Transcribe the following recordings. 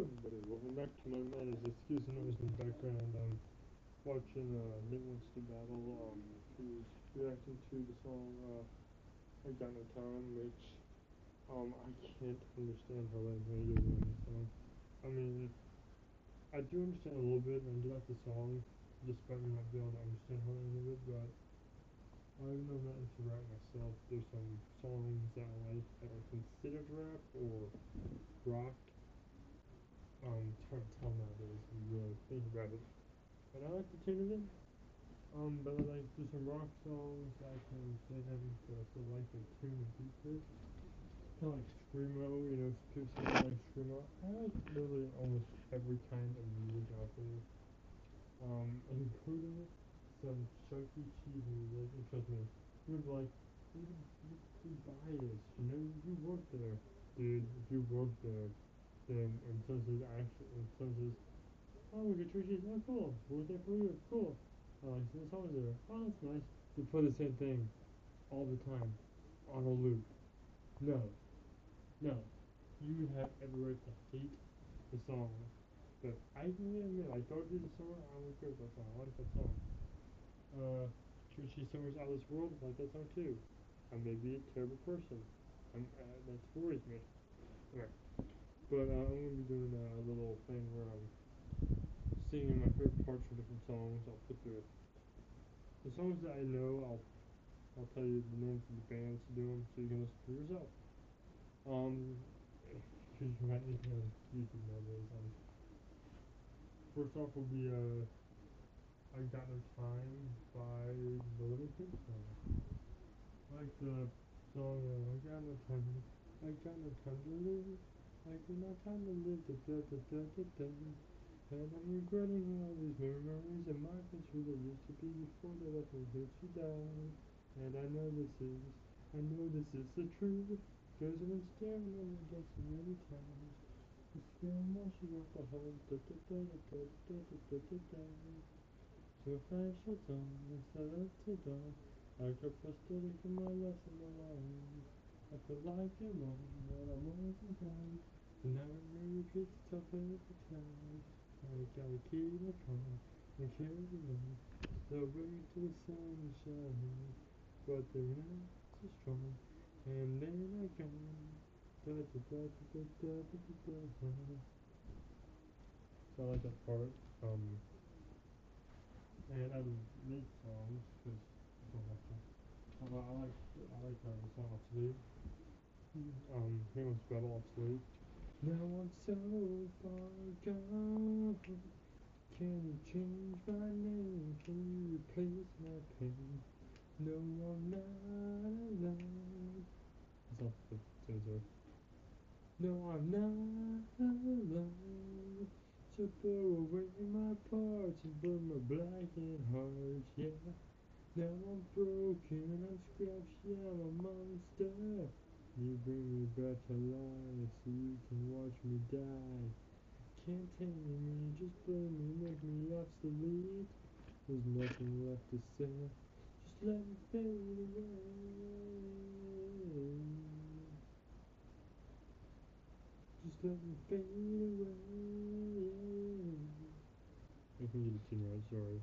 everybody, welcome back to my man is excuse noise in the background. I'm watching uh to Battle. Um he's reacting to the song uh I Got No Time which um I can't understand how that made it in the song. I mean I do understand a little bit and I do like the song despite me not being able to understand how any of it, but I've known that to rap myself. There's some songs that I like that are considered rap or rock um, hard to tell nowadays when you really think about it. But I like the tune of it. Um, but I like there's some rock songs I can understand, but I still like the tune and beat to it. Kinda like Screamo, you know, people say like Screamo. I like literally almost every kind of music out there. Um, including some Chuck E. Cheese music, and trust me, you would like, you would be biased, you know, you work there, dude, you work there and, and so says actually, and so says, oh, we get Trish oh, cool, what was that for you? Cool. Oh, I see the song's there. Oh, that's nice. You play the same thing all the time on a loop. No. No. You have every right to hate the song. But I can admit, I don't do the song, I'm okay with that song. I like that song. Uh, Trishy Summers Out of This World, I like that song too. I may be a terrible person. I'm, uh, that worries me. Alright. But uh, I'm gonna be doing a little thing where I'm singing my favorite parts from different songs. I'll put the the songs that I know. I'll I'll tell you the names of the bands to do them, so you can listen for yourself. Um, because you might need to YouTube nowadays. Um, first off will be uh, I Got No Time by the Big Song. I like the song uh, I Got No Time. I got no time to live. I got no time to live. Da, da, da, da, da, da. And I'm regretting all these memories and my picture that used to be before they left me here to die. And I know this is, I know this is the truth. I've been staring at my desk so many times. The film washing off the whole da da da da da da da da da da. So flash your tongue instead of to dawn. I got frustrated from my lesson alone. I feel like life came on, but I'm working down. And every gets tougher every time. I gotta keep my calm and carry on. The rain to the sunshine, but they're not so strong. And then I go, Da da da da da da da da. So I like that part. Um, and I love these songs because I don't like um, them. I, I like I like uh, the song Obsolete. Um, he wants battle sleep. Now I'm so far gone. Can you change my name? Can you replace my pain? No, I'm not alone. It's off the scissor. No, I'm not alone. So throw away my parts and burn my blackened heart, yeah. Now I'm broken, I'm scratched, yeah, I'm a monster. You bring me back to life so you can watch me die. Can't tame me, just blame me, make me obsolete. There's nothing left to say, just let me fade away. Just let me fade away. I can get a tune right, sorry.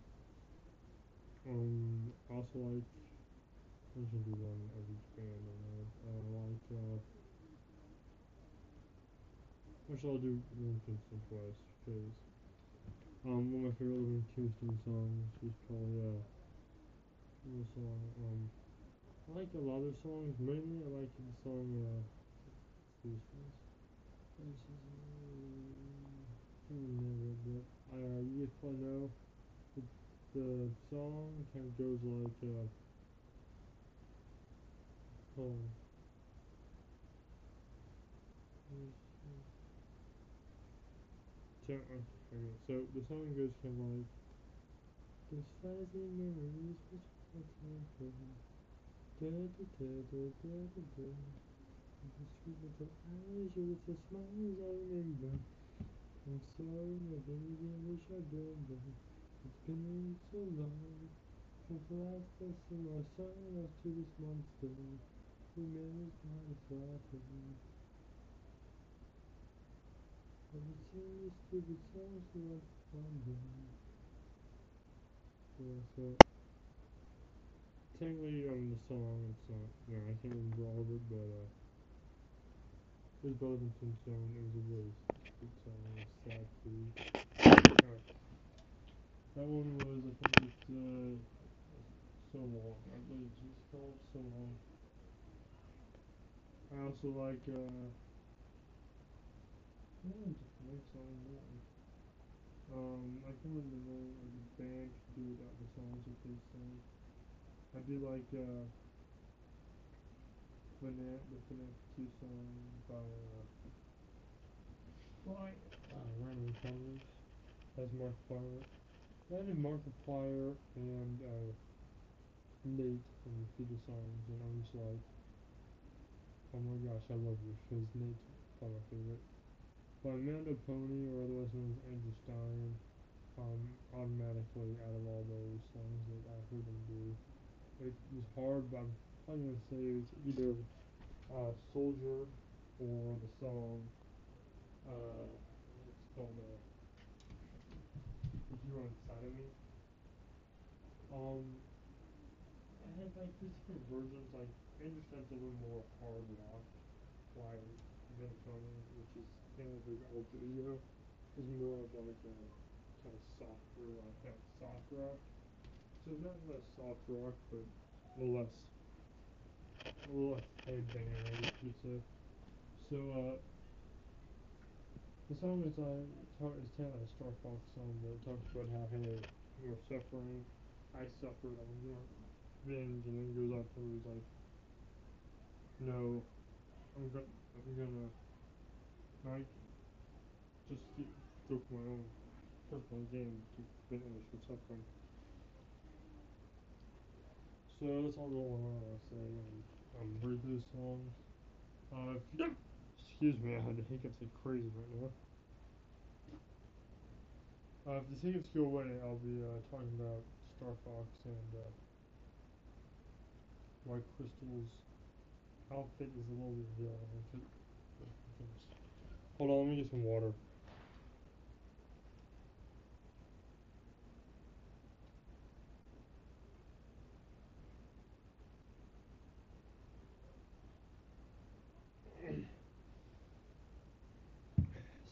Um, also like I should do one of each band on that. Uh, like, uh, actually I'll do Living Tombstone twice, because, um, one of my favorite Tombstone songs is probably, uh, the song, um, I like a lot of songs, mainly I like the song, uh, this one. Is, uh, I remember but, uh, you probably know, the song kind of goes like, uh, Oh. So, okay, so the song goes kind of like Those fuzzy memories which I I I'm sorry my baby, I wish been there It's been so long Since the last I saw my son off to this monster who knows my father? I've been singing these stupid songs like one day. Yeah, so technically on the song it's not know, I can't remember all of it but uh it was better than Tombstone, it was a really good song, it was sad too. Alright. That one was I think it's uh so long. I believe it's just called so long. I also like uh the next song that Um I can't remember the name of the band who did uh, the songs that they sang. I do like uh Fana the Fanatic two song by uh by uh Random Encounters. Has Markiplier. I did Markiplier and uh Nate from the Feeder songs and I'm just like Oh my gosh, I love you because Nate's probably my favorite. By Amanda Pony or otherwise known as Andrew Stein um automatically out of all those songs that I heard him do. It was hard but I'm probably gonna say it's either uh Soldier or the song uh it's called uh Inside of Me. Um and like there's different versions like Andrew Stein's a little more hard rock while Pony, which is technically the alter ego, is more of like a kinda softer like kinda soft rock. So not really soft rock but a little less a little less headbanger I guess you'd say. So uh the song is uh it's kinda a Star Fox song it talks about how hey you are suffering, I suffered, I'm gonna revenge and then goes on to he's like No I'm go- I'm gonna like just keep stoke my own personal gain keep bitterness and suffering. So that's all the I wanna say and um read through the songs. Uh excuse me I had the hiccups like crazy right now. Uh if the hiccups go away I'll be uh talking about Star Fox and uh why Krystal's outfit is a little revealing Hold on, let me get some water.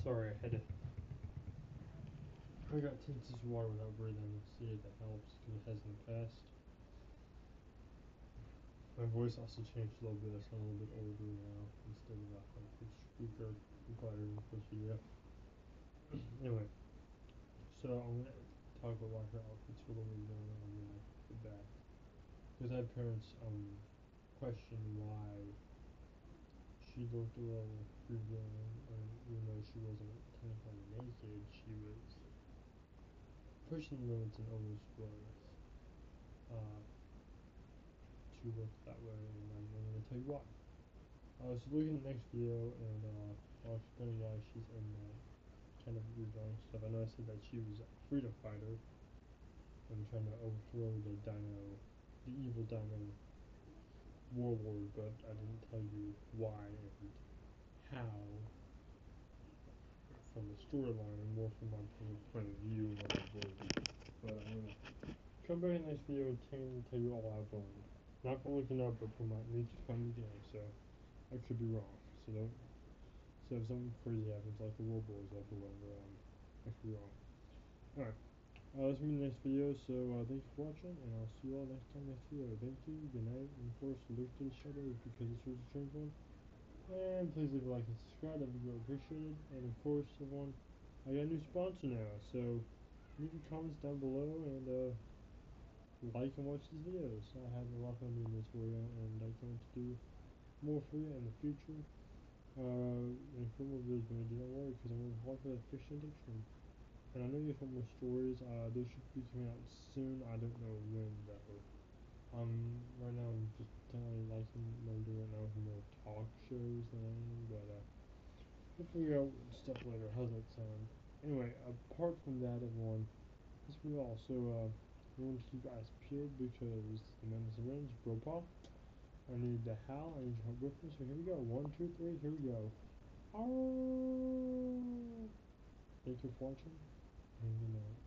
Sorry I had to I got take this water without breathing, see if that helps cuz it has in the past. My voice also changed a little bit, I sound a little bit older now instead of like a you probably heard in the first video. Anyway so I'm gonna talk about why her outfit's a little revealing on the the back. Cuz I had parents um question why she looked a little revealing and even though she wasn't technically naked she was pushing limits and almost was uh to look that way and I'm I'm gonna tell you why. Uh so look in the next video and uh I'll explain why she's in that kind of revealing stuff. I know I said that she was a freedom fighter and trying to overthrow the Dino the evil Dino warlord but I didn't tell you why and how from the storyline and more from my point of view what I've. But I'm gonna come back in the next video and tell you all I've learned. Not from looking up but from my initial game. so I could be wrong so don't so if something crazy happens like the world blows up or whatever um I could be wrong. Alright uh this will be the next video so uh thanks for watching and I'll see you all next time next video. Thank you, good night, and of course salute to the shadows because this was a strange one. And please leave a like and subscribe that'd be greatly appreciated and of course everyone I got a new sponsor now so leave your comments down below and uh like and watch these videos. I have a lot of fun doing this for you and I plan to do more for you in the future. Uh and for more videos but do not worry cuz I'm working hard for that fiction addiction. And I know you want more stories uh those should be coming out soon, I don't know when though. Um right now I'm just technically liking what I'm doing now is more talk shows than anything but uh we'll figure out stuff later, how's that sound? Anyway apart from that everyone this all so uh to keep eyes peeled because the man is arranged bro paw I need the howl, I need help with me so here we go, one two three here we go. thank you for watching good night